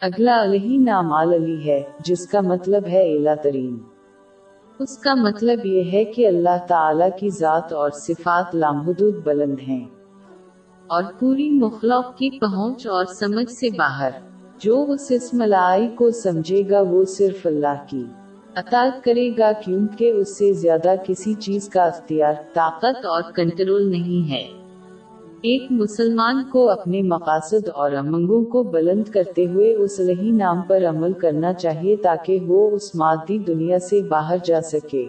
اگلا علیہ نامال علی ہے، جس کا مطلب ہے اعلیٰ ترین۔ اس کا مطلب یہ ہے کہ اللہ تعالی کی ذات اور صفات لامحدود بلند ہیں۔ اور پوری مخلوق کی پہنچ اور سمجھ سے باہر، جو اس اسم لائی کو سمجھے گا وہ صرف اللہ کی۔ اطاعت کرے گا کیونکہ اس سے زیادہ کسی چیز کا اختیار، طاقت اور کنٹرول نہیں ہے۔ ایک مسلمان کو اپنے مقاصد اور امنگوں کو بلند کرتے ہوئے اس لہی نام پر عمل کرنا چاہیے تاکہ وہ اس مادی دنیا سے باہر جا سکے۔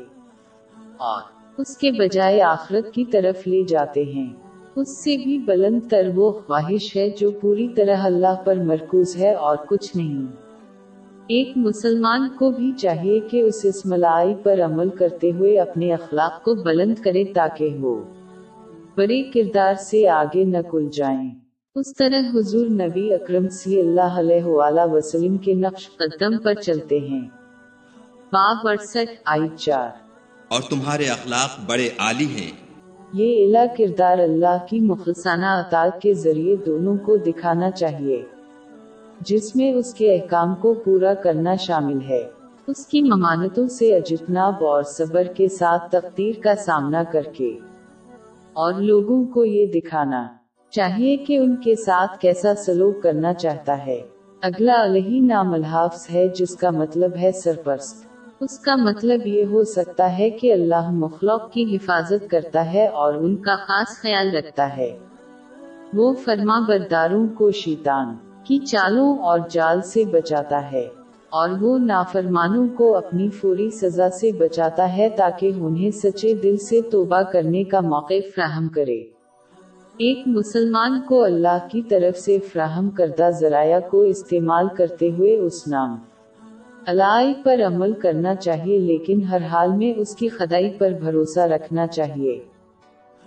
اور اس کے بجائے آخرت کی طرف لے جاتے ہیں۔ اس سے بھی بلند تر وہ خواہش ہے جو پوری طرح اللہ پر مرکوز ہے اور کچھ نہیں۔ ایک مسلمان کو بھی چاہیے کہ اس اسملائی پر عمل کرتے ہوئے اپنے اخلاق کو بلند کرے تاکہ وہ بڑے کردار سے آگے نہ کل جائیں۔ اس طرح حضور نبی اکرم صلی اللہ علیہ وآلہ وسلم کے نقش قدم پر چلتے ہیں۔ باب اڑسٹھ آئی چار۔ اور تمہارے اخلاق بڑے عالی ہیں۔ یہ اعلیٰ کردار اللہ کی مخلصانہ اطاعت کے ذریعے دونوں کو دکھانا چاہیے۔ جس میں اس کے احکام کو پورا کرنا شامل ہے۔ اس کی ممانتوں سے اجتناب اور صبر کے ساتھ تقدیر کا سامنا کر کے۔ اور لوگوں کو یہ دکھانا چاہیے کہ ان کے ساتھ کیسا سلوک کرنا چاہتا ہے۔ اگلا علیہ نام الحافظ ہے جس کا مطلب ہے سرپرست۔ اس کا مطلب یہ ہو سکتا ہے کہ اللہ مخلوق کی حفاظت کرتا ہے اور ان کا خاص خیال رکھتا ہے۔ وہ فرما برداروں کو شیطان کی چالوں اور جال سے بچاتا ہے۔ اور وہ نافرمانوں کو اپنی فوری سزا سے بچاتا ہے تاکہ انہیں سچے دل سے توبہ کرنے کا موقع فراہم کرے۔ ایک مسلمان کو اللہ کی طرف سے فراہم کردہ ذرائع کو استعمال کرتے ہوئے اس نام الائی پر عمل کرنا چاہیے، لیکن ہر حال میں اس کی خدائی پر بھروسہ رکھنا چاہیے۔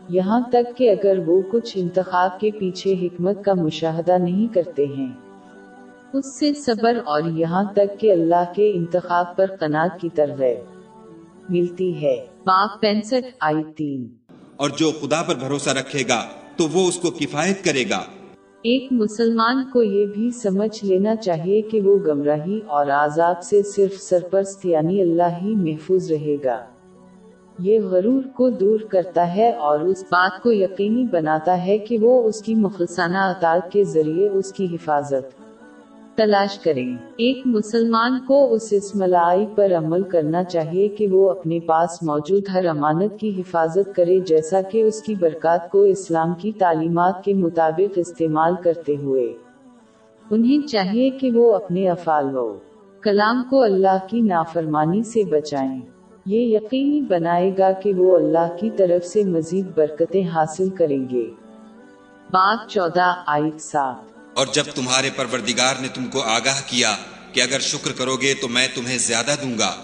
یہاں تک کہ اگر وہ کچھ انتخاب کے پیچھے حکمت کا مشاہدہ نہیں کرتے ہیں۔ اس سے صبر اور یہاں تک کہ اللہ کے انتخاب پر قناعت کی ترغیب ملتی ہے۔ باپ پینسٹھ آئی تین۔ اور جو خدا پر بھروسہ رکھے گا تو وہ اس کو کفایت کرے گا۔ ایک مسلمان کو یہ بھی سمجھ لینا چاہیے کہ وہ گمراہی اور عذاب سے صرف سرپرست یعنی اللہ ہی محفوظ رہے گا۔ یہ غرور کو دور کرتا ہے اور اس بات کو یقینی بناتا ہے کہ وہ اس کی مخلصانہ اطاعت کے ذریعے اس کی حفاظت تلاش کریں۔ ایک مسلمان کو اس اسملائی پر عمل کرنا چاہیے کہ وہ اپنے پاس موجود ہر امانت کی حفاظت کرے، جیسا کہ اس کی برکات کو اسلام کی تعلیمات کے مطابق استعمال کرتے ہوئے۔ انہیں چاہیے کہ وہ اپنے افعال و کلام کو اللہ کی نافرمانی سے بچائیں۔ یہ یقینی بنائے گا کہ وہ اللہ کی طرف سے مزید برکتیں حاصل کریں گے۔ بات چودہ آئی سات۔ اور جب تمہارے پروردگار نے تم کو آگاہ کیا کہ اگر شکر کرو گے تو میں تمہیں زیادہ دوں گا